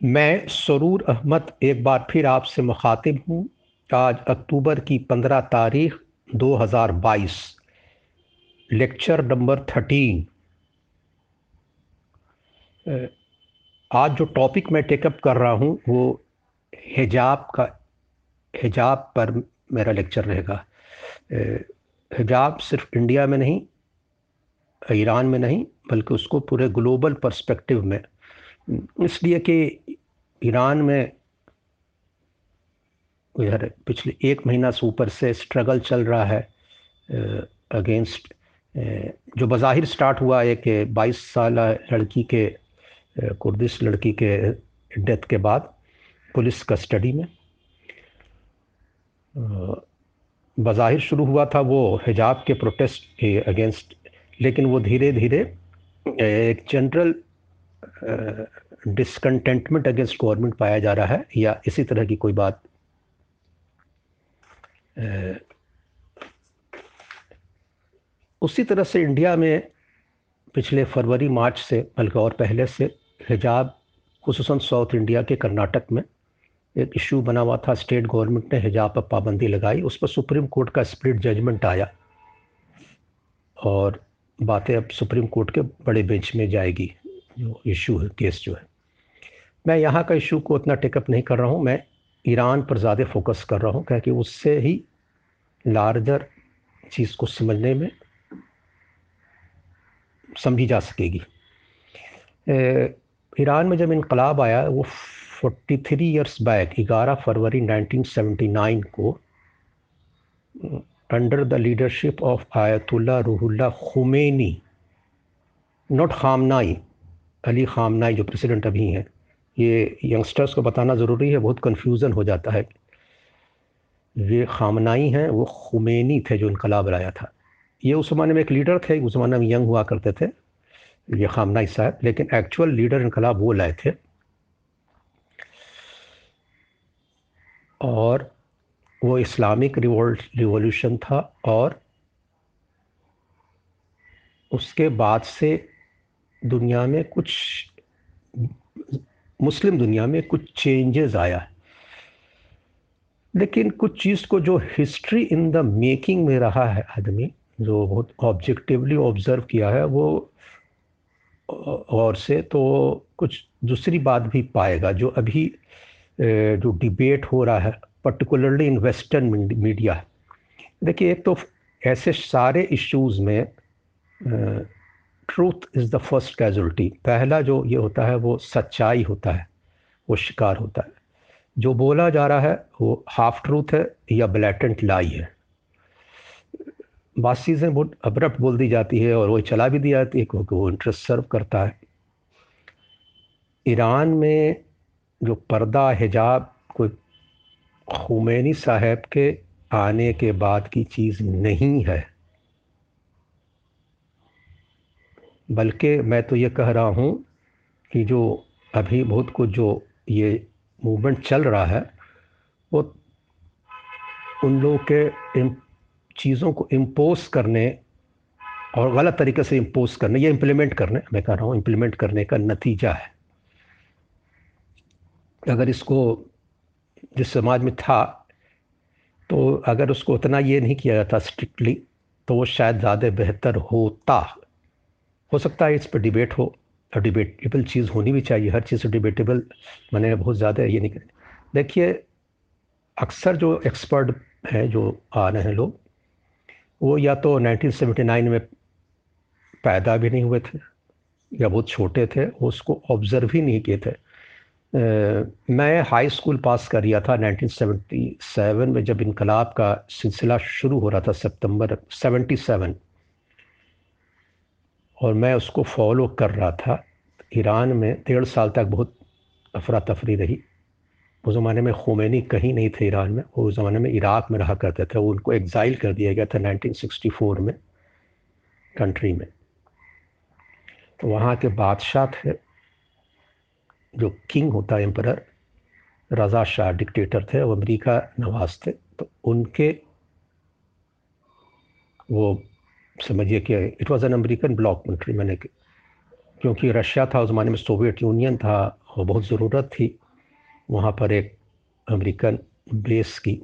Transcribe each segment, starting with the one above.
मैं सरूर अहमद एक बार फिर आपसे मुखातिब हूँ। आज अक्टूबर की पंद्रह तारीख 2022 लेक्चर नंबर थर्टीन। आज जो टॉपिक मैं टेकअप कर रहा हूँ, वो हिजाब का, हिजाब पर मेरा लेक्चर रहेगा। हिजाब सिर्फ़ इंडिया में नहीं, ईरान में नहीं, बल्कि उसको पूरे ग्लोबल पर्सपेक्टिव में इसलिए कि ईरान में इधर पिछले एक महीना से ऊपर से स्ट्रगल चल रहा है अगेंस्ट जो बाहिर स्टार्ट हुआ है कि 22 साल लड़की के कुर्दिश लड़की के डेथ के बाद पुलिस कस्टडी में बाहिर शुरू हुआ था वो हिजाब के प्रोटेस्ट के अगेंस्ट लेकिन वो धीरे धीरे एक जनरल डिसकंटेंटमेंट अगेंस्ट गवर्नमेंट पाया जा रहा है या इसी तरह की कोई बात? उसी तरह से इंडिया में पिछले फरवरी, मार्च से बल्कि और पहले से हिजाब खसूस साउथ इंडिया के कर्नाटक में एक इशू बना हुआ था। स्टेट गवर्नमेंट ने हिजाब पर पाबंदी लगाई। उस पर सुप्रीम कोर्ट का स्प्लिट जजमेंट आया और बातें अब सुप्रीम कोर्ट के बड़े बेंच में जाएगी। जो इशू है, केस जो है। मैं यहाँ का इशू को उतना टेकअप नहीं कर रहा हूँ, मैं ईरान पर ज़्यादा फोकस कर रहा हूँ क्योंकि उससे ही लार्जर चीज़ को समझने में समझी जा सकेगी। ईरान में जब इनकलाब आया, वो 43 इयर्स बैक 11 फरवरी 1979 को under the leadership of Ayatollah Ruhollah Khomeini not Khamenei Ali Khamenei जो प्रेसिडेंट अभी हैं, ये यंगस्टर्स को बताना ज़रूरी है, बहुत कन्फ्यूज़न हो जाता है। ये खामनाई हैं, वो खुमैनी थे जो इनकलाब लाया था। ये उस ज़माने में एक लीडर थे, उस ज़माने में यंग हुआ करते थे, ये खामनाई साहब, लेकिन एक्चुअल लीडर इनकलाब वो लाए थे। और वो इस्लामिक रिवोल्ट रिवॉल्यूशन था, और उसके बाद से दुनिया में कुछ, मुस्लिम दुनिया में कुछ चेंजेस आया है। लेकिन कुछ चीज़ को जो हिस्ट्री इन द मेकिंग में रहा है आदमी, जो बहुत ऑब्जेक्टिवली ऑब्ज़र्व किया है, वो और से तो कुछ दूसरी बात भी पाएगा, जो अभी जो डिबेट हो रहा है पर्टिकुलरली इन वेस्टर्न मीडिया देखिए, एक तो ऐसे सारे इश्यूज़ में truth is the first casualty पहला जो ये होता है, वो सच्चाई होता है, वो शिकार होता है। जो बोला जा रहा है, वो हाफ़ ट्रूथ है या ब्लैटेंट लाई है। बात चीज़ें बहुत अब्रप्ट बोल दी जाती है और वो चला भी दी जाती है क्योंकि वो इंटरेस्ट सर्व करता है। ईरान में जो पर्दा, हिजाब, कोई खुमैनी साहब के आने के बाद की चीज़ नहीं है। बल्कि मैं तो ये कह रहा हूँ कि जो अभी बहुत कुछ जो ये मूवमेंट चल रहा है, वो उन लोगों के चीज़ों को इम्पोज करने और गलत तरीके से इम्पोज करने, या इम्प्लीमेंट करने, मैं कह रहा हूँ इम्प्लीमेंट करने का नतीजा है। अगर इसको जिस समाज में था तो अगर उसको उतना ये नहीं किया जाता स्ट्रिक्टली तो वो शायद ज़्यादा बेहतर होता। हो सकता है इस पर डिबेट हो डिबेटेबल चीज़ होनी भी चाहिए। हर चीज़ डिबेटेबल मैंने बहुत ज़्यादा ये नहीं देखिए अक्सर जो एक्सपर्ट हैं जो आ रहे हैं लोग वो या तो 1979 में पैदा भी नहीं हुए थे या बहुत छोटे थे उसको ऑब्ज़र्व ही नहीं किए थे। आ, मैं हाई स्कूल पास कर दिया था 1977 में जब इनकलाब का सिलसिला शुरू हो रहा था सितंबर 77 और मैं उसको फॉलो कर रहा था। ईरान में डेढ़ साल तक बहुत अफरा तफरी रही। उस ज़माने में खुमैनी कहीं नहीं थे ईरान में। वो उस ज़माने में इराक़ में रहा करते थे। उनको एग्ज़ाइल कर दिया गया था 1964 में कंट्री में। तो वहाँ के बादशाह थे, जो किंग होता है एम्पर रज़ा शाह डिक्टेटर थे, वो अमेरिका नवाज़ थे। तो उनके वो समझिए कि it was an American bloc country मैंने क्योंकि रशिया था, उस ज़माने में सोवियत यूनियन था, और बहुत ज़रूरत थी वहाँ पर एक अमेरिकन बेस की।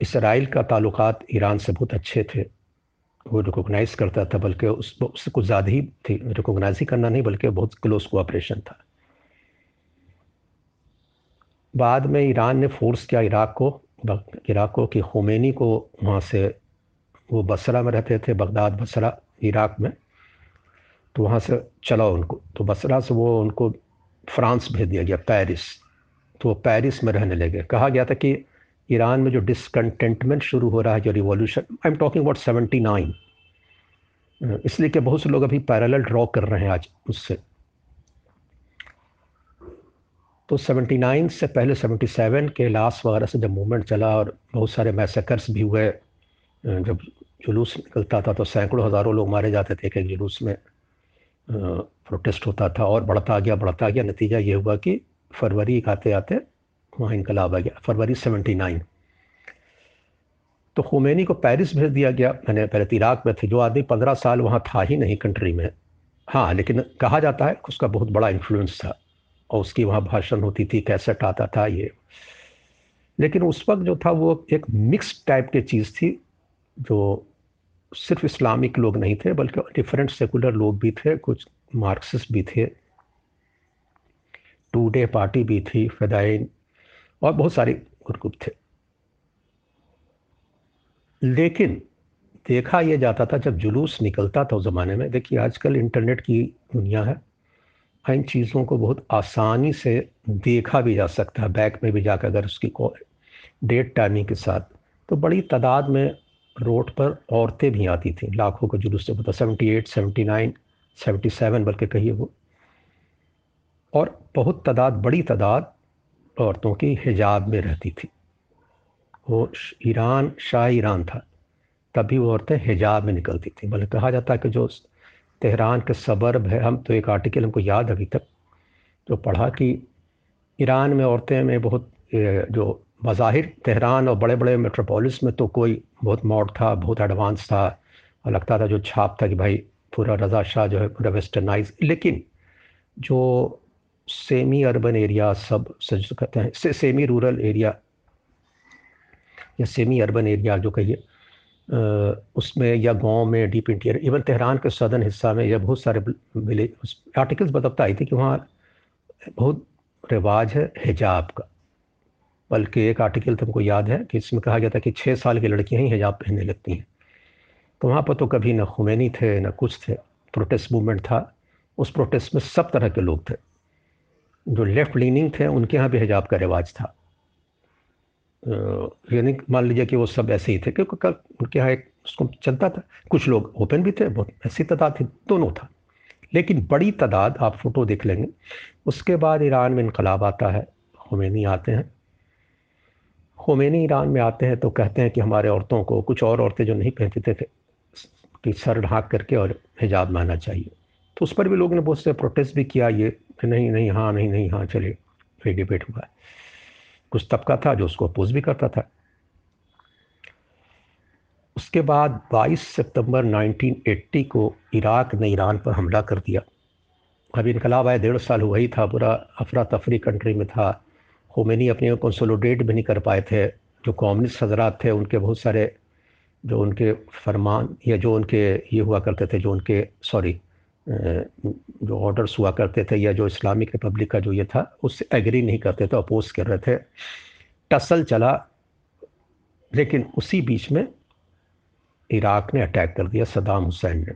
इसराइल का ताल्लुकात ईरान से बहुत अच्छे थे, वो रिकोगनाइज़ करता था, बल्कि उस, उससे कुछ ज़्यादा ही थी रिकोगनाइज ही करना नहीं, बल्कि बहुत क्लोज कोऑपरेशन था। बाद में ईरान ने फोर्स किया इराक को इराक को कि खोमेनी को वहाँ से वो बसरा में रहते थे, बगदाद बसरा, इराक में। तो वहाँ से चला उनको। तो बसरा से वो उनको फ्रांस भेज दिया गया, पेरिस। तो वो पेरिस में रहने लगे। कहा गया था कि ईरान में जो डिसकंटेंटमेंट शुरू हो रहा है, जो revolution I am talking about seventy nine इसलिए कि बहुत से लोग अभी पैरेलल ड्रॉ कर रहे हैं आज उससे तो 79 से पहले 77 के लास्ट वगैरह से जब मूवमेंट चला और बहुत सारे मैसेकर्स भी हुए, जब जुलूस निकलता था तो सैकड़ों हज़ारों लोग मारे जाते थे एक जुलूस में प्रोटेस्ट होता था और बढ़ता गया बढ़ता गया। नतीजा ये हुआ कि फरवरी आते आते वहाँ इनकलाब आ गया, फरवरी 79 तो खुमैनी को पेरिस भेज दिया गया। मैंने पहले इराक में थे, जो आदमी पंद्रह साल वहाँ था ही नहीं कंट्री में। हाँ लेकिन कहा जाता है उसका बहुत बड़ा इन्फ्लुएंस था और उसकी वहाँ भाषण होती थी कैसेट आता था ये। लेकिन उस वक्त जो था वो एक मिक्स टाइप की चीज़ थी, जो सिर्फ़ इस्लामिक लोग नहीं थे, बल्कि डिफरेंट सेकुलर लोग भी थे, कुछ मार्क्सिस्ट भी थे। टू डे पार्टी भी थी फदाइन और बहुत सारे ग्रुप थे। लेकिन देखा यह जाता था, जब जुलूस निकलता था उस ज़माने में, देखिए आजकल इंटरनेट की दुनिया है इन चीज़ों को बहुत आसानी से देखा भी जा सकता है बैक में भी जाकर अगर उसकी डेट टाइमिंग के साथ। तो बड़ी तादाद में रोड पर औरतें भी आती थी। लाखों का जुलूस से पता seventy eight seventy nine seventy seven बल्कि कहिए वो। और बहुत तादाद, बड़ी तादाद औरतों की हिजाब में रहती थी। वो ईरान, शाह ईरान था। तभी वो औरतें हिजाब में निकलती थी। बल्कि कहा जाता है कि जो तेहरान के सबर्ब है, हम तो एक आर्टिकल हमको याद अभी तक, जो पढ़ा कि ईरान में औरतें में बहुत जो मज़ाहिर तेहरान और बड़े बड़े मेट्रोपोलिस में तो कोई बहुत मॉड था बहुत एडवांस था। और लगता था जो छाप था कि भाई पूरा रज़ा शाह जो है पूरा वेस्टर्नाइज लेकिन जो सेमी अर्बन एरिया सब सज कहते हैं से, सेमी रूरल एरिया या सेमी अर्बन एरिया जो कहिए उसमें या गाँव में डीप इंटीरियर इवन तेहरान के सदर्न हिस्सा में या बहुत सारे विलेज आर्टिकल्स बताता आई थी कि वहाँ बहुत रिवाज है हिजाब का। बल्कि एक आर्टिकल तुमको याद है कि इसमें कहा गया था कि छः साल की लड़कियाँ ही हिजाब पहनने लगती हैं। तो वहाँ पर तो कभी ना खुमैनी थे, ना कुछ थे। प्रोटेस्ट मूवमेंट था। उस प्रोटेस्ट में सब तरह के लोग थे। जो लेफ़्ट लीनिंग थे, उनके यहाँ भी हिजाब का रिवाज था। यानी मान लीजिए कि वो सब ऐसे ही थे क्योंकि कल उनके यहाँ एक उसको चलता था। कुछ लोग ओपन भी थे, बहुत ऐसी तादाद थी, दोनों था। लेकिन बड़ी तादाद, आप फ़ोटो देख लेंगे, उसके बाद ईरान में इनकलाब आता है, खुमैनी आते हैं। खुमैनी ईरान में आते हैं तो कहते हैं कि हमारे औरतों को कुछ और औरतें जो नहीं पहनते थे कि सर ढाक करके और हिजाब माना चाहिए। तो उस पर भी लोगों ने बहुत से प्रोटेस्ट भी किया, ये नहीं नहीं हाँ नहीं नहीं हाँ चले फिर डिबेट हुआ। कुछ तबका था जो उसको अपोज भी करता था। उसके बाद 22 सितंबर 1980 को इराक ने ईरान पर हमला कर दिया। अभी इनकलाब आए डेढ़ साल हुआ ही था, पूरा अफरा तफरी कंट्री में था। होमेनी अपने कंसोलिडेट भी नहीं कर पाए थे। जो कम्युनिस्ट हजरात थे, उनके बहुत सारे जो उनके फरमान या जो उनके ये हुआ करते थे, जो उनके सॉरी जो ऑर्डर्स हुआ करते थे या जो इस्लामिक रिपब्लिक का जो ये था, उससे एग्री नहीं करते थे अपोज कर रहे थे। टसल चला, लेकिन उसी बीच में इराक ने अटैक कर दिया सदाम हुसैन ने।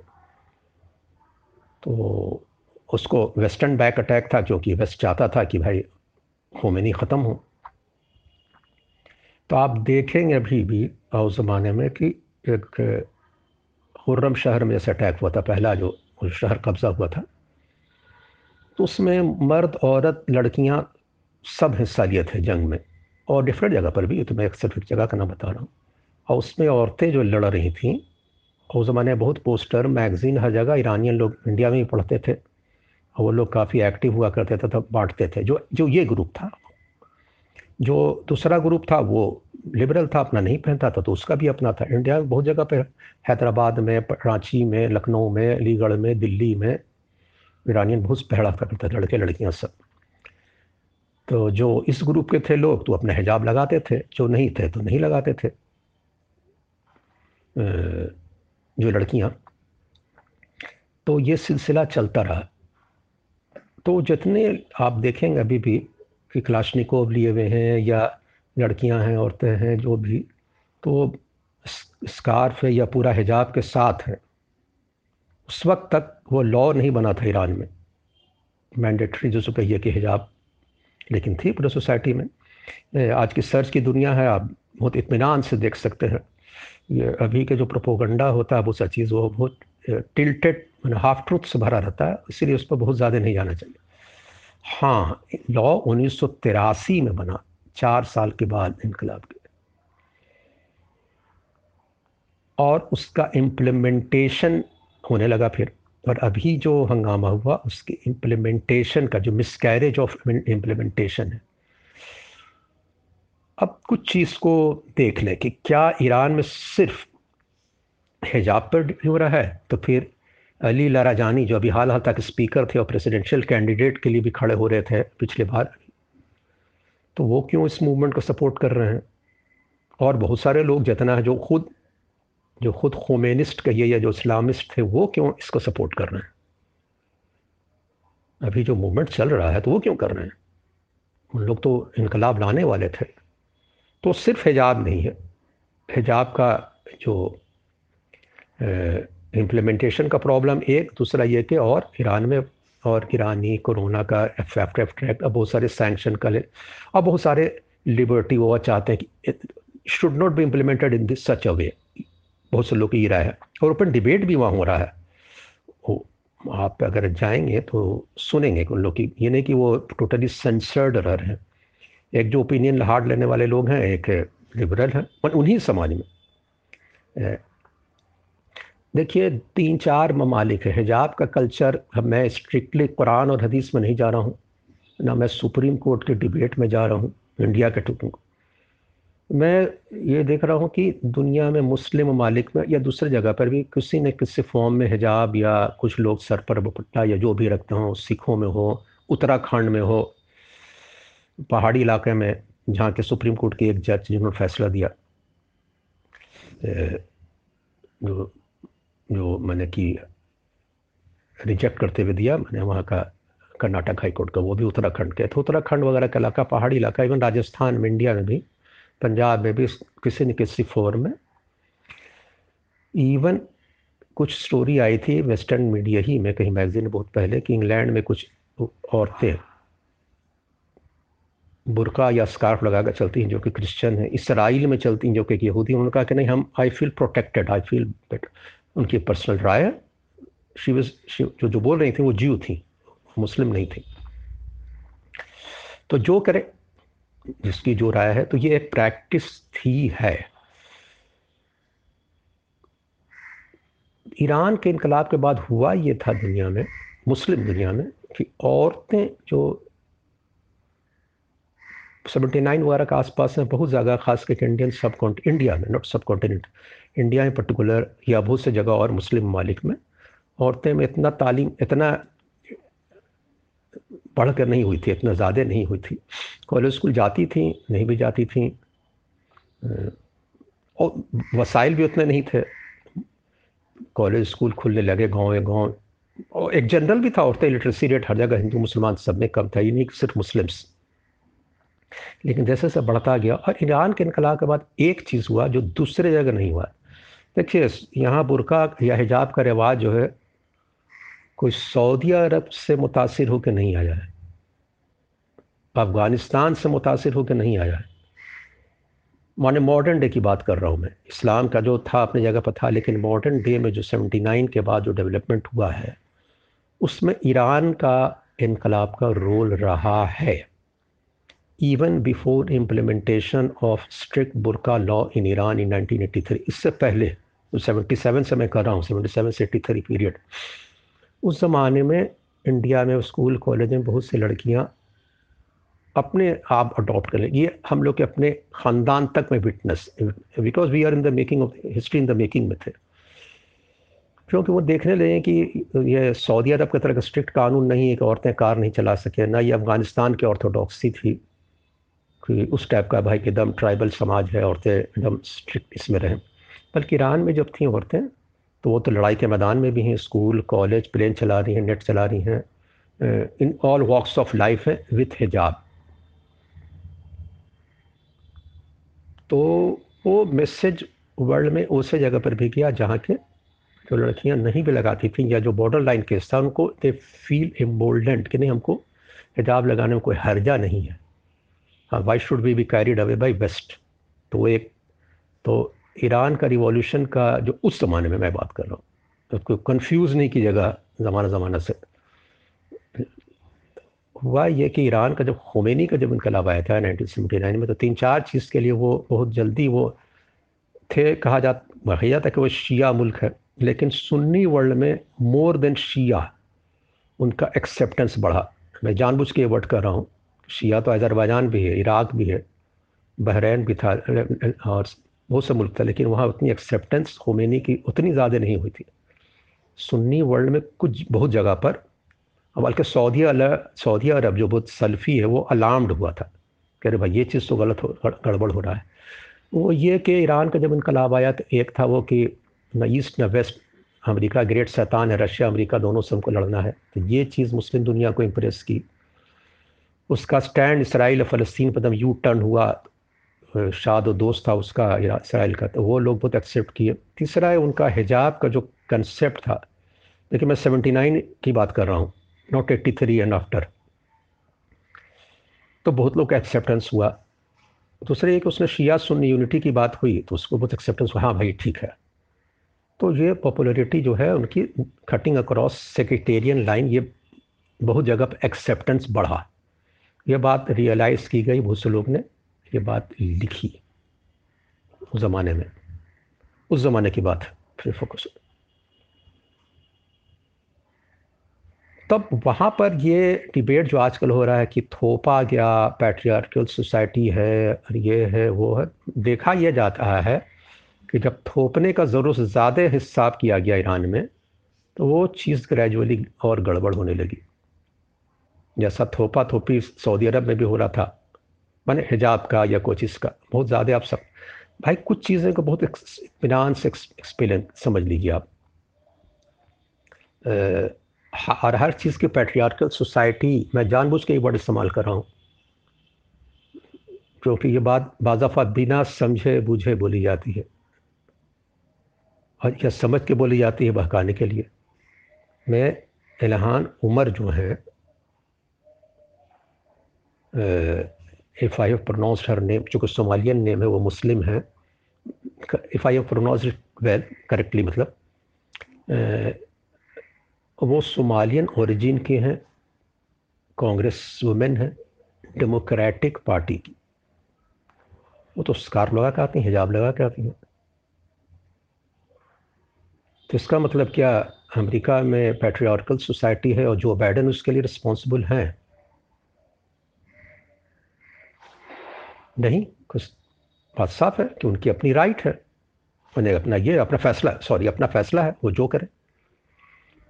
तो उसको वेस्टर्न बैक अटैक था क्योंकि वेस्ट चाहता था कि भाई होमेनी ख़त्म हो। तो आप देखेंगे अभी भी उस ज़माने में कि एक खुर्रम शहर में जैसे अटैक हुआ था, पहला जो शहर कब्ज़ा हुआ था तो उसमें मर्द, औरत, लड़कियाँ सब हिस्सा लिए थे जंग में, और डिफरेंट जगह पर भी तो मैं एक सिर्फ़ एक जगह का नाम बता रहा हूँ। और उसमें औरतें जो लड़ रही थीं, और उस ज़माने बहुत पोस्टर मैगज़ीन हर जगह ईरानियन लोग इंडिया में भी पढ़ते थे। और वो लोग काफ़ी एक्टिव हुआ करते थे, तब बांटते थे। जो जो ये ग्रुप था, जो दूसरा ग्रुप था, वो लिबरल था, अपना नहीं पहनता था तो उसका भी अपना था। इंडिया में बहुत जगह पे हैदराबाद में, रांची में, लखनऊ में, अलीगढ़ में, दिल्ली में ईरानियन बहुत पहड़ा करते थे, लड़के लड़कियाँ सब। तो जो इस ग्रुप के थे लोग तो अपने हिजाब लगाते थे, जो नहीं थे तो नहीं लगाते थे। जो लड़कियाँ। तो ये सिलसिला चलता रहा। तो जितने आप देखेंगे अभी भी कि क्लाशनिकोव लिए हुए हैं या लड़कियाँ हैं, औरतें हैं, जो भी तो स्कार्फ है या पूरा हिजाब के साथ है, उस वक्त तक वो लॉ नहीं बना था ईरान में। मैंडेटरी जो कहिए कि हिजाब लेकिन थी पूरे सोसाइटी में। आज की सर्च की दुनिया है, आप बहुत इतमान से देख सकते हैं। ये अभी के जो प्रोपोगंडा होता है, वो सब चीज़ वो बहुत टिल्टेड मैंने हाफ़ ट्रूथ से भरा रहता है, इसीलिए उस पर बहुत ज़्यादा नहीं जाना चाहिए। हाँ लॉ उन्नीस सौ तिरासी में बना, चार साल के बाद इनकलाब के। और उसका इम्प्लीमेंटेशन होने लगा फिर, और अभी जो हंगामा हुआ, उसके इम्प्लीमेंटेशन का जो मिसकैरेज ऑफ़ इम्प्लीमेंटेशन है। अब कुछ चीज़ को देख लें कि क्या ईरान में सिर्फ़ हिजाब पर हो रहा है तो फिर अली लाराजानी, जो अभी हाल हाल तक स्पीकर थे और प्रेसिडेंशियल कैंडिडेट के लिए भी खड़े हो रहे थे पिछले बार तो वो क्यों इस मूवमेंट को सपोर्ट कर रहे हैं? और बहुत सारे लोग, जितना है जो खुद जो खुद खोमेनिस्ट कहिए या जो इस्लामिस्ट थे, वो क्यों इसको सपोर्ट कर रहे हैं? अभी जो मूवमेंट चल रहा है तो वो क्यों कर रहे हैं? उन लोग तो इनकलाब लाने वाले थे। तो सिर्फ़ हिजाब नहीं है। हिजाब का जो इम्प्लीमेंटेशन का प्रॉब्लम एक, दूसरा ये कि और ईरान में और ईरानी कोरोना का एफ़ ट्रैक अब बहुत सारे सैंक्शन का अब बहुत सारे लिबर्टी वो चाहते हैं कि should not be implemented in this such a way बहुत से लोग की राय है और ओपन डिबेट भी वहाँ हो रहा है। वो आप अगर जाएँगे तो सुनेंगे उन लोग की, ये नहीं कि वो टोटली सेंसर्ड रह रहे हैं। एक जो ओपिनियन हार्ड लेने वाले लोग हैं, एक लिबरल हैं उन्हीं समाज में। देखिए, तीन चार ममालिक हिजाब का कल्चर मैं स्ट्रिक्टली कुरान और हदीस में नहीं जा रहा हूँ, ना मैं सुप्रीम कोर्ट के डिबेट में जा रहा हूँ, इंडिया के टुकड़ों मैं। ये देख रहा हूँ कि दुनिया में मुस्लिम ममालिक में या दूसरे जगह पर भी किसी न किसी फॉर्म में हिजाब या कुछ लोग सर पर दुपट्टा या जो भी रखते हों, सिखों में हो, उत्तराखंड में हो, पहाड़ी इलाके में, जहाँ के सुप्रीम कोर्ट के एक जज जिन्होंने फैसला दिया जो जो मैंने कि रिजेक्ट करते हुए दिया, मैंने वहाँ का कर्नाटक हाई कोर्ट का, वो भी उत्तराखंड के तो उत्तराखंड वगैरह का इलाका, पहाड़ी इलाका इवन राजस्थान में इंडिया में भी, पंजाब में भी, किसी न किसी फॉर्म में इवन कुछ स्टोरी आई थी वेस्टर्न मीडिया ही, में कहीं मैगजीन बहुत पहले, कि इंग्लैंड में कुछ औरतें बुरका या स्कार्फ लगा कर चलती हैं, जो कि क्रिश्चियन हैं इसराइल में चलती हैं, जो कि यहूदी उन्होंने कहा कि नहीं, हम I feel protected I feel better उनकी पर्सनल राय शी वज जो जो बोल रही थी, वो जीव थी, मुस्लिम नहीं थी। तो जो करे, जिसकी जो राय है तो ये एक प्रैक्टिस थी है। ईरान के इनकलाब के बाद हुआ ये था दुनिया में, मुस्लिम दुनिया में, कि औरतें जो 79 वगैरह के आसपास में बहुत ज़्यादा खास करके इंडियन सब इंडिया में नॉट सब कॉन्टिनेंट इंडिया में पर्टिकुलर या बहुत से जगह और मुस्लिम ममालिक में औरतें में इतना तालीम, इतना पढ़ कर नहीं हुई थी, इतना ज़्यादा नहीं हुई थी। कॉलेज स्कूल जाती थी, नहीं भी जाती थी। और वसाइल भी उतने नहीं थे। कॉलेज स्कूल खुलने लगे गाँव गाँव। और एक जनरल भी था औरतें लिटरेसी रेट हर जगह हिंदू, मुसलमान सब में कम था, ये नहीं सिर्फ़ मुस्लिम्स। लेकिन जैसे जैसे बढ़ता गया और ईरान के इनकलाब के बाद एक चीज़ हुआ जो दूसरे जगह नहीं हुआ। देखिए, यहाँ बुरका या हिजाब का रिवाज जो है, कोई सऊदी अरब से मुतासर होकर नहीं आया है। अफ़गानिस्तान से मुतासर होकर नहीं आया है। माने मॉडर्न डे की बात कर रहा हूँ मैं। इस्लाम का जो था अपनी जगह पर था, लेकिन मॉडर्न डे में जो 79 के बाद जो डेवलपमेंट हुआ है, उसमें ईरान का इनकलाब का रोल रहा है। Even before implementation of strict burqa law in Iran in 1983 इससे पहले तो 77 से मैं कर रहा हूँ 77 से 83 पीरियड उस ज़माने में इंडिया में स्कूल कॉलेज में बहुत सी लड़कियाँ अपने आप अडॉप्ट कर लें। ये हम लोग के अपने ख़ानदान तक में witness because we are in the making of history in the making में थे। क्योंकि वो देखने लगे कि ये सऊदी अरब की तरह का स्ट्रिक्ट कानून नहीं है कि औरतें कार नहीं चला सकें, ना ये अफ़गानिस्तान की ऑर्थोडॉक्सी थी। कि उस टाइप का भाई एकदम ट्राइबल समाज है, औरतें एकदम स्ट्रिक्ट इसमें रहें। बल्कि ईरान में जब थी औरतें तो वो तो लड़ाई के मैदान में भी हैं, स्कूल कॉलेज प्लेन चला रही हैं नेट चला रही हैं। In all walks of life है विथ हिजाब तो वो मैसेज वर्ल्ड में उसे जगह पर भी किया जहाँ के जो लड़कियाँ नहीं भी लगाती थी, या जो बॉर्डर लाइन केस था, उनको दे फील इम्बोल्डेंट कि नहीं, हमको हिजाब लगाने में कोई हर्जा नहीं हाँ। Why should be be carried away by west तो एक तो ईरान का रिवॉल्यूशन का जो उस ज़माने में मैं बात कर रहा हूँ उसको तो उसको कन्फ्यूज़ नहीं की जगह ज़माना ज़माना से। हुआ ये कि ईरान का जब खोमेनी का जब इनकलाब आया था 1979 में तो तीन चार चीज़ के लिए वो बहुत जल्दी वो थे, कहा जा, कहा जाता कि वो शिया मुल्क है, लेकिन सुन्नी वर्ल्ड में मोर देन शिया, उनका एक्सेप्टेंस बढ़ा। मैं जानबूझ के ये वर्ड कर रहा हूँ। शिया तो अजरबैजान भी है, इराक भी है, बहरैन भी था, और बहुत से मुल्क था, लेकिन वहाँ उतनी एक्सेप्टेंस खोमेनी की उतनी ज़्यादा नहीं हुई थी। सुन्नी वर्ल्ड में कुछ बहुत जगह पर, बल्कि सऊदी सऊदी अरब जो बहुत सल्फ़ी है, वो अलार्म्ड हुआ था, कह रहे, भाई, ये चीज़ तो गलत हो, गड़बड़ हो रहा है। वो ये कि ईरान का जब इनकलाब आया तो एक था वो कि न ईस्ट, न वेस्ट, अमेरिका ग्रेट सैतान है, रशिया, अमेरिका दोनों से हमको लड़ना है। तो ये चीज़ मुस्लिम दुनिया को इम्प्रेस की। उसका स्टैंड इसराइल फ़लस्तीन पर यू टर्न हुआ शाद और दोस्त था उसका इसराइल का तो वो लोग बहुत एक्सेप्ट किए। तीसरा है उनका हिजाब का जो कंसेप्ट था। देखिए मैं सेवेंटी नाइन की बात कर रहा हूँ not eighty three and after तो बहुत लोग का एक्सेप्टेंस हुआ। दूसरे एक उसने शिया सुन्नी यूनिटी की बात हुई तो उसको बहुत एक्सेप्टेंस हुआ। हाँ भाई, ठीक है। तो ये पॉपुलरिटी जो है, उनकी कटिंग अक्रॉस सेक्रेटेरियन लाइन ये बहुत जगह पर एक्सेप्टेंस बढ़ा। ये बात रियलाइज़ की गई बहुत से लोग ने, ये बात लिखी उस ज़माने में। उस ज़माने की बात फिर फोकस तब वहाँ पर ये डिबेट जो आजकल हो रहा है कि थोपा गया पैट्रियार्कल सोसाइटी है, और ये है, वो है, देखा यह जाता है कि जब थोपने का ज़रूरत ज़्यादा हिसाब किया गया ईरान में तो वो चीज़ ग्रेजुअली और गड़बड़ होने लगी। जैसा थोपा थोपी सऊदी अरब में भी हो रहा था, मैंने हिजाब का या कोई चीज़ का, बहुत ज़्यादा आप सब, भाई कुछ चीज़ें को बहुत इतमान से एक्सपीरियंस समझ लीजिए आप। हर हर चीज़ की पैट्रियार्कल सोसाइटी, मैं जानबूझ के ये वर्ड इस्तेमाल कर रहा हूँ। क्योंकि ये बात बाजाफा बिना समझे बूझे बोली जाती है। और यह समझ के बोली जाती है बहकाने के लिए। मैं इलहान उमर जो है if I have pronounced her name चूँकि सोमालियन नेम है, वो मुस्लिम है if I have pronounced well correctly मतलब वो सोमालियन ओरिजिन के हैं कांग्रेस वुमेन है डेमोक्रेटिक पार्टी की। वो तो स्कार्फ लगा के आती हैं, हिजाब लगा के आती हैं। तो इसका मतलब क्या, अमेरिका में पैट्रियार्कल सोसाइटी है और जो बाइडन उसके लिए रिस्पॉन्सिबल हैं? नहीं, कुछ बात साफ़ है कि उनकी अपनी राइट है। उन्हें अपना ये, अपना फैसला सॉरी अपना फैसला है, वो जो करें।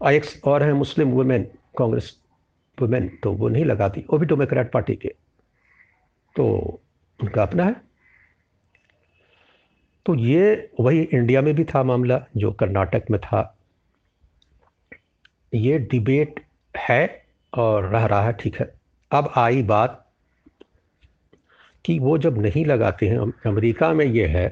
और एक और है मुस्लिम वुमेन कांग्रेस वुमेन तो वो नहीं लगाती। वो भी डेमोक्रेट पार्टी के। तो उनका अपना है। तो ये वही इंडिया में भी था मामला, जो कर्नाटक में था। ये डिबेट है और रह रहा है, ठीक है। अब आई बात कि वो जब नहीं लगाते हैं, अमेरिका में ये है,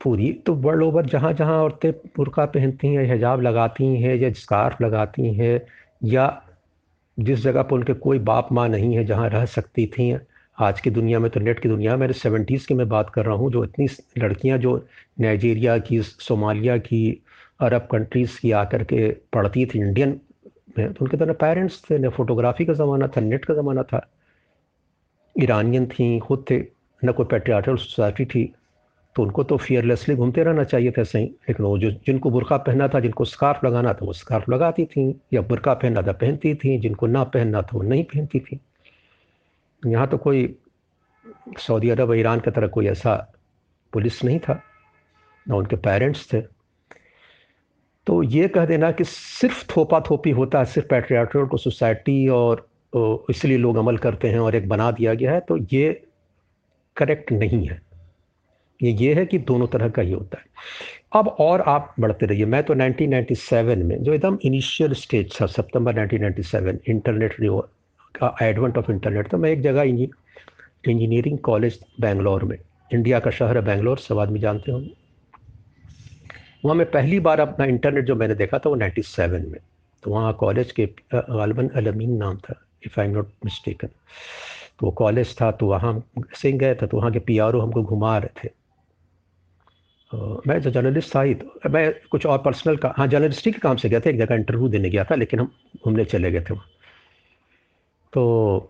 पूरी तो वर्ल्ड ओवर जहाँ जहाँ औरतें बुरका पहनती हैं, हिजाब लगाती हैं, या स्कार्फ लगाती हैं, या जिस जगह पर उनके कोई बाप माँ नहीं है जहाँ रह सकती थी। आज की दुनिया में तो नेट की दुनिया में, सेवेंटीज़ की मैं बात कर रहा हूँ, जो इतनी लड़कियाँ जो नाइजीरिया की, सोमालिया की, अरब कंट्रीज़ की आकर के पढ़ती थी, इंडियन में तो उनके तरह पेरेंट्स थे, न फोटोग्राफी का ज़माना था, नेट का ज़माना था। ईरानियन थी, खुद थे, न कोई पेट्रियाटल सोसाइटी थी तो उनको तो फियरलेसली घूमते रहना चाहिए था सही, लेकिन वो जो, जिनको बुरका पहनना था, जिनको स्कार्फ लगाना था, वो स्कार्फ लगाती थी, या बुरका पहनना था, पहनती थी, जिनको ना पहनना था, वो नहीं पहनती थी। यहाँ तो कोई सऊदी अरब ईरान की तरह कोई ऐसा पुलिस नहीं था, ना उनके पेरेंट्स थे। तो ये कह देना कि सिर्फ़ थोपा थोपी होता है, सिर्फ़ पैट्रियाटोल को सोसाइटी और इसलिए लोग अमल करते हैं और एक बना दिया गया है तो ये करेक्ट नहीं है। ये ये है कि दोनों तरह का ही होता है। अब और आप बढ़ते रहिए। मैं तो 1997 में, जो एकदम इनिशियल स्टेज था सितंबर 1997 इंटरनेट का एडवेंट ऑफ़ इंटरनेट तो मैं एक जगह इंजीनियरिंग कॉलेज बेंगलोर में इंडिया का शहर है बेंगलोर सब आदमी जानते होंगे। वहाँ मैं पहली बार अपना इंटरनेट जो मैंने देखा था वो 97 में तो वहाँ कॉलेज के गालबन अलमीन नाम था। If I am not mistaken तो कॉलेज था तो वहाँ सिंह गए थे तो वहाँ के पीआरओ हमको घुमा रहे थे। मैं जो जर्नलिस्ट था ही तो मैं कुछ और पर्सनल का हाँ जर्नलिस्टिक के काम से गया था, एक जगह इंटरव्यू देने गया था, लेकिन हम घूमने चले गए थे वहाँ। तो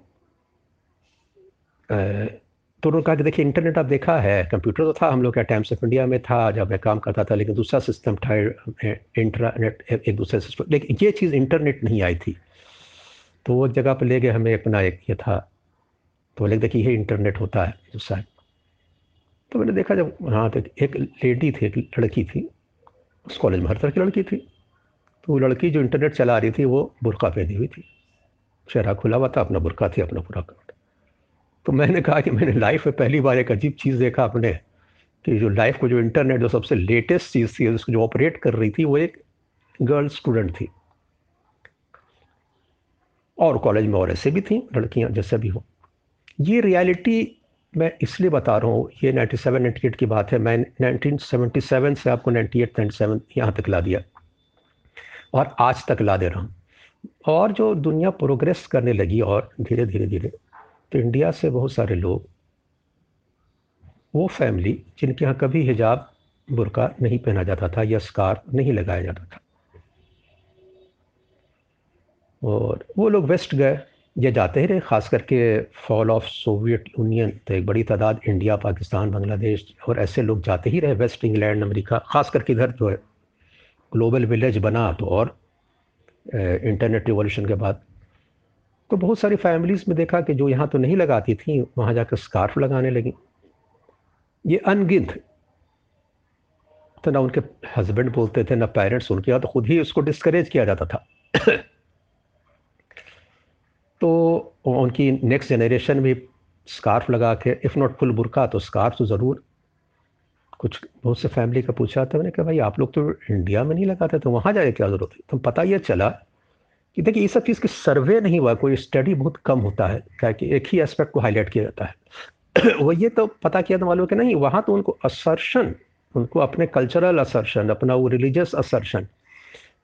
तो उन्होंने कहा कि देखिए इंटरनेट आप देखा है कंप्यूटर तो था, हम लोग क्या टाइम्स ऑफ़ इंडिया में था जब मैं काम करता था, लेकिन दूसरा सिस्टम था इंटरनेट, एक दूसरे सिस्टम लेकिन ये चीज़ इंटरनेट नहीं आई थी। तो वो जगह पर ले गए हमें अपना एक ये था। तो बोले, देखिए, ये इंटरनेट होता है दूसरा तो मैंने देखा जब हाँ तो एक लेडी थी, एक लड़की थी, उस कॉलेज में हर तरह की लड़की थी। तो वो लड़की जो इंटरनेट चला रही थी, वो बुरका पहनी हुई थी। चेहरा खुला हुआ था, अपना बुरका थी, अपना पूरा तो मैंने कहा कि मैंने लाइफ में पहली बार एक अजीब चीज़ देखा अपने, कि जो लाइफ को, जो इंटरनेट, जो सबसे लेटेस्ट चीज़ थी उसको जो ऑपरेट कर रही थी, वो एक गर्ल स्टूडेंट थी। और कॉलेज में और ऐसे भी थी, लड़कियाँ जैसे भी हो। ये रियलिटी मैं इसलिए बता रहा हूँ, ये 97 98 की बात है। मैं 1977 से आपको 98 97 यहाँ तक ला दिया। और आज तक ला दे रहा हूँ। और जो दुनिया प्रोग्रेस करने लगी और धीरे धीरे धीरे तो इंडिया से बहुत सारे लोग, वो फैमिली जिनके यहाँ कभी हिजाब, बुरका नहीं पहना जाता था या स्कार नहीं लगाया जाता था। और वो लोग वेस्ट गए, ये जाते ही रहे, ख़ास करके फॉल ऑफ़ सोवियत यूनियन तो एक बड़ी तादाद इंडिया पाकिस्तान बांग्लादेश और ऐसे लोग जाते ही रहे वेस्ट इंग्लैंड अमेरिका ख़ास करके इधर जो है ग्लोबल विलेज बना तो और इंटरनेट रिवॉल्यूशन के बाद। तो बहुत सारी फैमिलीज़ में देखा कि जो यहाँ तो नहीं लगाती थी, वहाँ जाकर स्कार्फ लगाने लगी। ये अनगिनत तो ना उनके हस्बैंड बोलते थे, ना पेरेंट्स उनके यहाँ तो खुद ही उसको डिस्करेज किया जाता था। तो उनकी नेक्स्ट जनरेशन भी स्कार्फ लगा के इफ़ नॉट फुल बुरका तो स्कार्फ तो ज़रूर। कुछ बहुत से फैमिली का पूछा था मैंने कहा, भाई, आप लोग तो इंडिया में नहीं लगाते तो वहाँ जाए क्या ज़रूरत है? तो पता ये चला कि देखिए, ये सब चीज़ की सर्वे नहीं हुआ, कोई स्टडी बहुत कम होता है क्या कि एक ही एस्पेक्ट को हाईलाइट किया जाता है। वो ये तो पता किया तो मालूम कि नहीं, वहाँ तो उनको असर्शन उनको अपने कल्चरल असर्शन अपना वो रिलीजियस असर्शन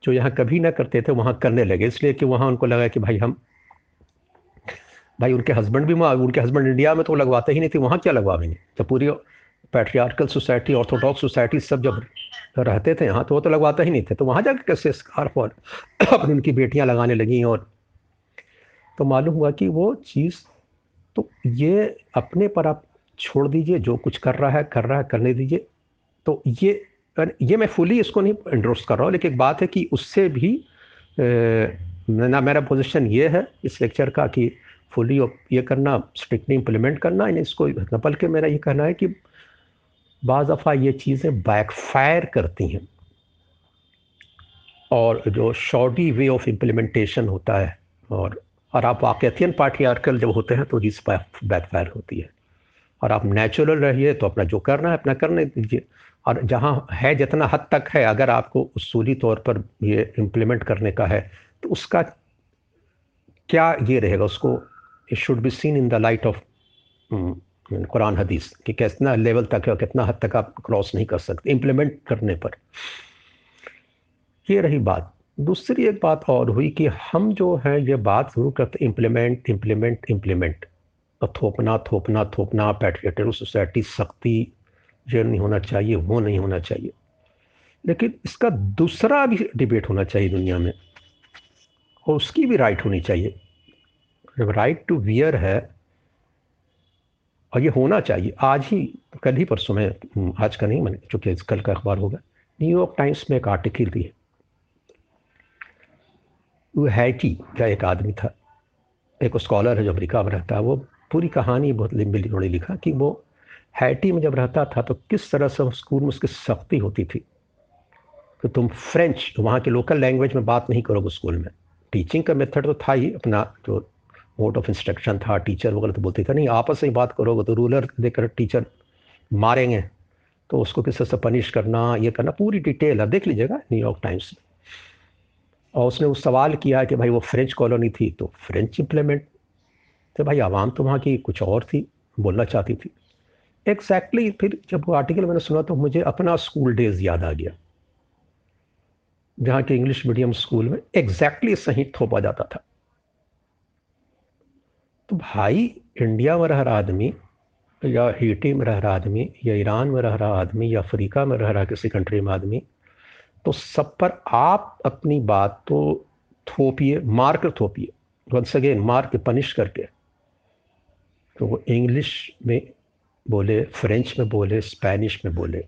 जो यहाँ कभी ना करते थे, वहाँ करने लगे। इसलिए कि वहाँ उनको लगा कि भाई, हम भाई, उनके हस्बैंड भी वहाँ, उनके हस्बैंड इंडिया में तो लगवाते ही नहीं थे, वहाँ क्या लगवाएँगे जब पूरी पैट्रियार्कल सोसाइटी ऑर्थोडॉक्स सोसाइटी सब जब रहते थे यहाँ तो वो तो लगवाते ही नहीं थे। तो वहाँ जाकर कैसे स्कार्फ और अपनी उनकी बेटियाँ लगाने लगी और तो मालूम हुआ कि वो चीज़ तो ये अपने पर आप छोड़ दीजिए, जो कुछ कर रहा है, कर रहा है, करने दीजिए। तो ये ये मैं फुली इसको नहीं इंडोर्स कर रहा हूँ, लेकिन एक बात है कि उससे भी ना, मेरा पोजीशन ये है इस लेक्चर का कि फुली ये करना स्ट्रिक्टली इम्प्लीमेंट करना, यानी इसको बल्कि मेरा ये कहना है कि बाज़ दफ़ा ये चीज़ें बैकफायर करती हैं। और जो शॉर्टी वे ऑफ़ इम्प्लीमेंटेशन होता है, और और आप वाकतियन आर्कल जब होते हैं तो जिस बैकफायर होती है। और आप नेचुरल रहिए तो अपना जो करना है, अपना करने दीजिए। और जहाँ है जितना हद तक है, अगर आपको उसूली तौर पर ये इम्प्लीमेंट करने का है तो उसका क्या ये रहेगा, उसको it should be seen in the light of Quran hadith कि कितना लेवल तक है और कितना हद तक आप क्रॉस नहीं कर सकते इम्प्लीमेंट करने पर। ये रही बात। दूसरी एक बात और हुई कि हम जो है, ये बात ज़रूर करते इम्प्लीमेंट इम्प्लीमेंट इम्प्लीमेंट थोपना थोपना थोपना पैट्रियटल सोसाइटी सख्ती, ये नहीं होना चाहिए, वो नहीं होना चाहिए। लेकिन इसका दूसरा भी डिबेट होना चाहिए दुनिया में, और उसकी भी राइट होनी चाहिए। राइट टू वियर है और ये होना चाहिए आज ही कल ही परसों में हम्म, आज का नहीं मैंने चूँकि कल का अखबार होगा न्यूयॉर्क टाइम्स में एक आर्टिकल दी वो हैटी का एक आदमी था एक स्कॉलर है जो अमेरिका में रहता है वो पूरी कहानी बहुत लंबी थोड़ी लिखा कि वो हैटी में जब रहता था तो किस तरह से स्कूल में उसकी सख्ती होती थी कि तुम फ्रेंच वहाँ के लोकल लैंग्वेज में बात नहीं करोगे स्कूल में। टीचिंग का मेथड तो था ही अपना जो मोड ऑफ़ इंस्ट्रक्शन था टीचर वगैरह तो बोलते थे नहीं आपस में बात करोगे तो रूलर देकर टीचर मारेंगे। तो उसको किस तरह से पनिश करना ये करना पूरी डिटेल है देख लीजिएगा न्यूयॉर्क टाइम्स में। और उसने उस सवाल किया कि भाई वो फ्रेंच कॉलोनी थी तो फ्रेंच इम्प्लीमेंट तो भाई आवाम तो वहाँ की कुछ और थी बोलना चाहती थी। एग्जैक्टली exactly, फिर जब वो आर्टिकल मैंने सुना तो मुझे अपना स्कूल डेज़ याद आ गया जहाँ के इंग्लिश मीडियम स्कूल में एग्जैक्टली exactly सही थोपा जाता था। तो भाई इंडिया में रह रहा आदमी या हीटी में रह रहा आदमी या ईरान में रह रहा आदमी या अफ्रीका में रह रहा किसी कंट्री में आदमी तो सब पर आप अपनी बात तो थोपिए मार कर थोपिए। वंस अगेन मार के पनिश करके। तो वो इंग्लिश में बोले फ्रेंच में बोले स्पेनिश में बोले।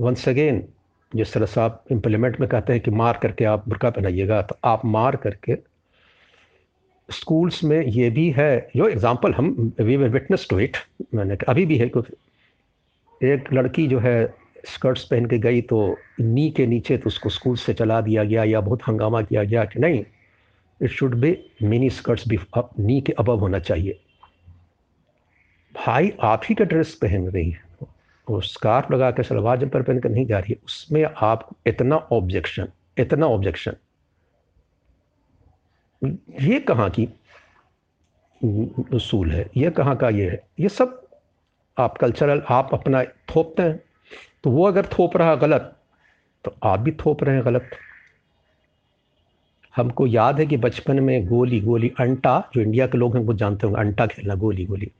वंस अगेन जिस तरह से आप इम्प्लीमेंट में कहते हैं कि मार करके आप बुरका पहनाइएगा तो आप मार करके स्कूल्स में ये भी है, जो एग्ज़ाम्पल हम we were witness to it मैंने अभी भी है क्योंकि एक लड़की जो है स्कर्ट्स पहन के गई तो नी के नीचे तो उसको स्कूल से चला दिया गया या बहुत हंगामा किया गया कि नहीं it should be mini skirts भी नी के अबव होना चाहिए। भाई आप ही का ड्रेस पहन रही है वो स्कार्फ लगा कर सलवार जंपर पहन कर नहीं जा रही है, उसमें आप इतना ऑब्जेक्शन इतना ऑब्जेक्शन ये कहाँ की उसूल है? ये कहाँ का ये है? ये सब आप कल्चरल आप अपना थोपते हैं। तो वो अगर थोप रहा गलत तो आप भी थोप रहे हैं गलत। हमको याद है कि बचपन में गोली गोली, अंटा, जो इंडिया के लोग हैं, वो जानते होंगे, अंटा खेलना, गोली गोली।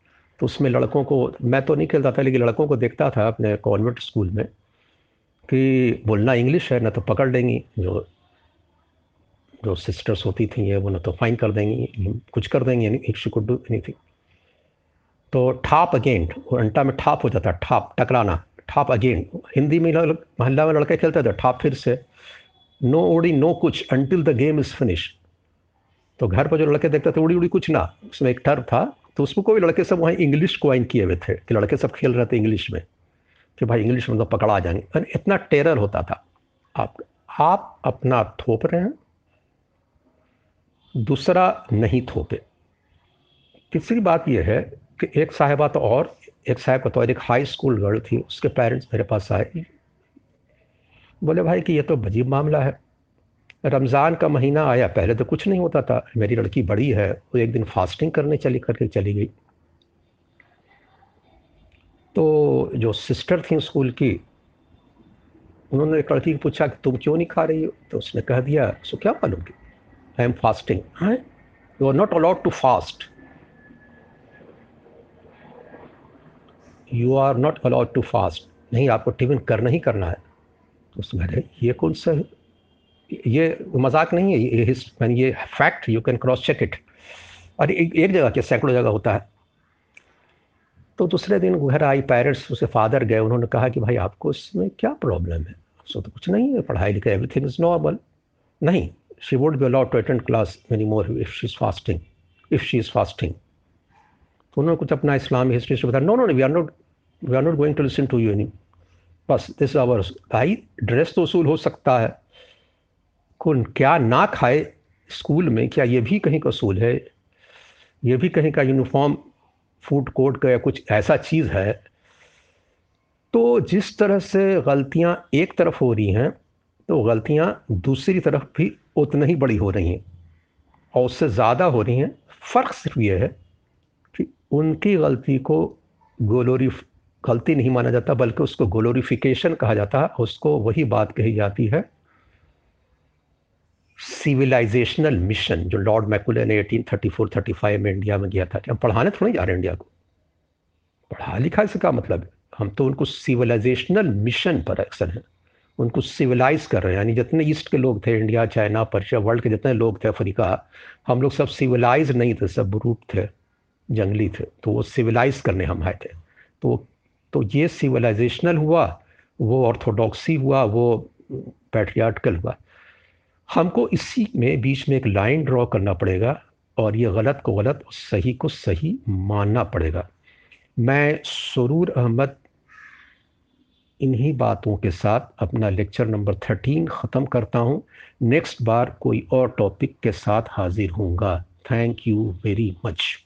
तो उसमें लड़कों को, मैं तो नहीं खेलता था, लेकिन लड़कों को देखता था अपने कॉन्वेंट स्कूल में कि बोलना इंग्लिश है, ना तो पकड़ लेंगी, जो जो सिस्टर्स होती थी वो ना तो फाइन कर देंगी, कुछ कर देंगी if she could do anything तो ठाप अगेन अंटा में ठाप हो जाता, ठाप, टकराना, ठाप अगेन हिंदी में महल्ला में लड़के खेलते थे, ठाप फिर से. नो उड़ी, नो कुछ until the game is finish तो घर पर जो लड़के देखते थे उड़ी उड़ी कुछ ना. उसमें एक टर्म था तो उसमें कोई लड़के सब वहाँ इंग्लिश क्वाइन किए हुए थे, कि लड़के सब खेल रहे थे इंग्लिश में. कि भाई इंग्लिश में तो पकड़ा जाएँगे. इतना टेरर होता था. आप आप अपना थोप रहे हैं दूसरा नहीं थोपे। तीसरी बात यह है कि एक साहिबा तो और, एक साहब तो एक हाई स्कूल गर्ल थी, उसके पेरेंट्स मेरे पास आए। बोले, भाई कि ये तो अजीब मामला है। रमज़ान का महीना आया, पहले तो कुछ नहीं होता था। मेरी लड़की बड़ी है, वो एक दिन फास्टिंग करने चली, करके चली गई। तो जो सिस्टर थी स्कूल की, उन्होंने एक लड़की को पूछा कि तुम क्यों नहीं खा रही हो? तो उसने कह दिया, सो क्या मालूम कि आई एम फास्टिंग हाँ you are not allowed to fast you are not allowed to fast नहीं आपको टिफ़िन करना ही करना है। तो उसने ये कौन सा ये मज़ाक नहीं है ये मैंने ये fact you can cross check it और एक, एक जगह के सैकड़ों जगह होता है। तो दूसरे दिन घर आई पेरेंट्स उसे फादर गए उन्होंने कहा कि भाई आपको इसमें क्या प्रॉब्लम है? सो तो कुछ नहीं है पढ़ाई लिखाई एवरीथिंग इज़ नॉर्मल नहीं। Allowed to attend class many more if she is fasting if she is fasting तो उन्होंने कुछ अपना इस्लामी हिस्ट्री से बताया। No no we are not we are not going to listen to you any bus this hour भाई dress तो उसूल हो सकता है। कौन, क्या ना खाए स्कूल में? क्या ये भी कहीं का असूल है? ये भी कहीं का यूनिफॉर्म फ़ूड कोड का या कुछ ऐसा चीज़ है? तो जिस तरह से गलतियाँ एक तरफ़ हो रही हैं तो गलतियाँ दूसरी तरफ़ भी उतना ही बड़ी हो रही हैं। और उससे ज़्यादा हो रही हैं। फ़र्क सिर्फ़ ये है कि उनकी गलती को गोलोरी गलती नहीं माना जाता, बल्कि उसको गोलोरिफिकेशन कहा जाता है। उसको वही बात कही जाती है सिविलाइजेशनल मिशन जो लॉर्ड मैकुले ने 1834-35 में इंडिया में गया था। कि हम पढ़ाने थोड़ी जा रहे हैं इंडिया को? पढ़ा लिखा क्या मतलब है। हम तो उनको सिविलाइजेशनल मिशन पर अक्सर हैं। उनको सिविलाइज कर रहे हैं। यानी जितने ईस्ट के लोग थे, इंडिया, चाइना, पर्शिया, वर्ल्ड के जितने लोग थे अफ्रीका, हम लोग सब सिविलाइज नहीं थे, सब रूप थे, जंगली थे। तो वो सिविलाइज करने हम आए थे। तो तो ये सिविलाइजेशनल हुआ, वो ऑर्थोडॉक्सी हुआ, वो पैट्रियाटिकल हुआ। हमको इसी में, बीच में एक लाइन ड्रॉ करना पड़ेगा और ये गलत को गलत सही को सही मानना पड़ेगा। मैं सरूर अहमद इन्हीं बातों के साथ अपना लेक्चर नंबर थर्टीन ख़त्म करता हूँ। नेक्स्ट बार कोई और टॉपिक के साथ हाजिर होऊँगा। Thank you very much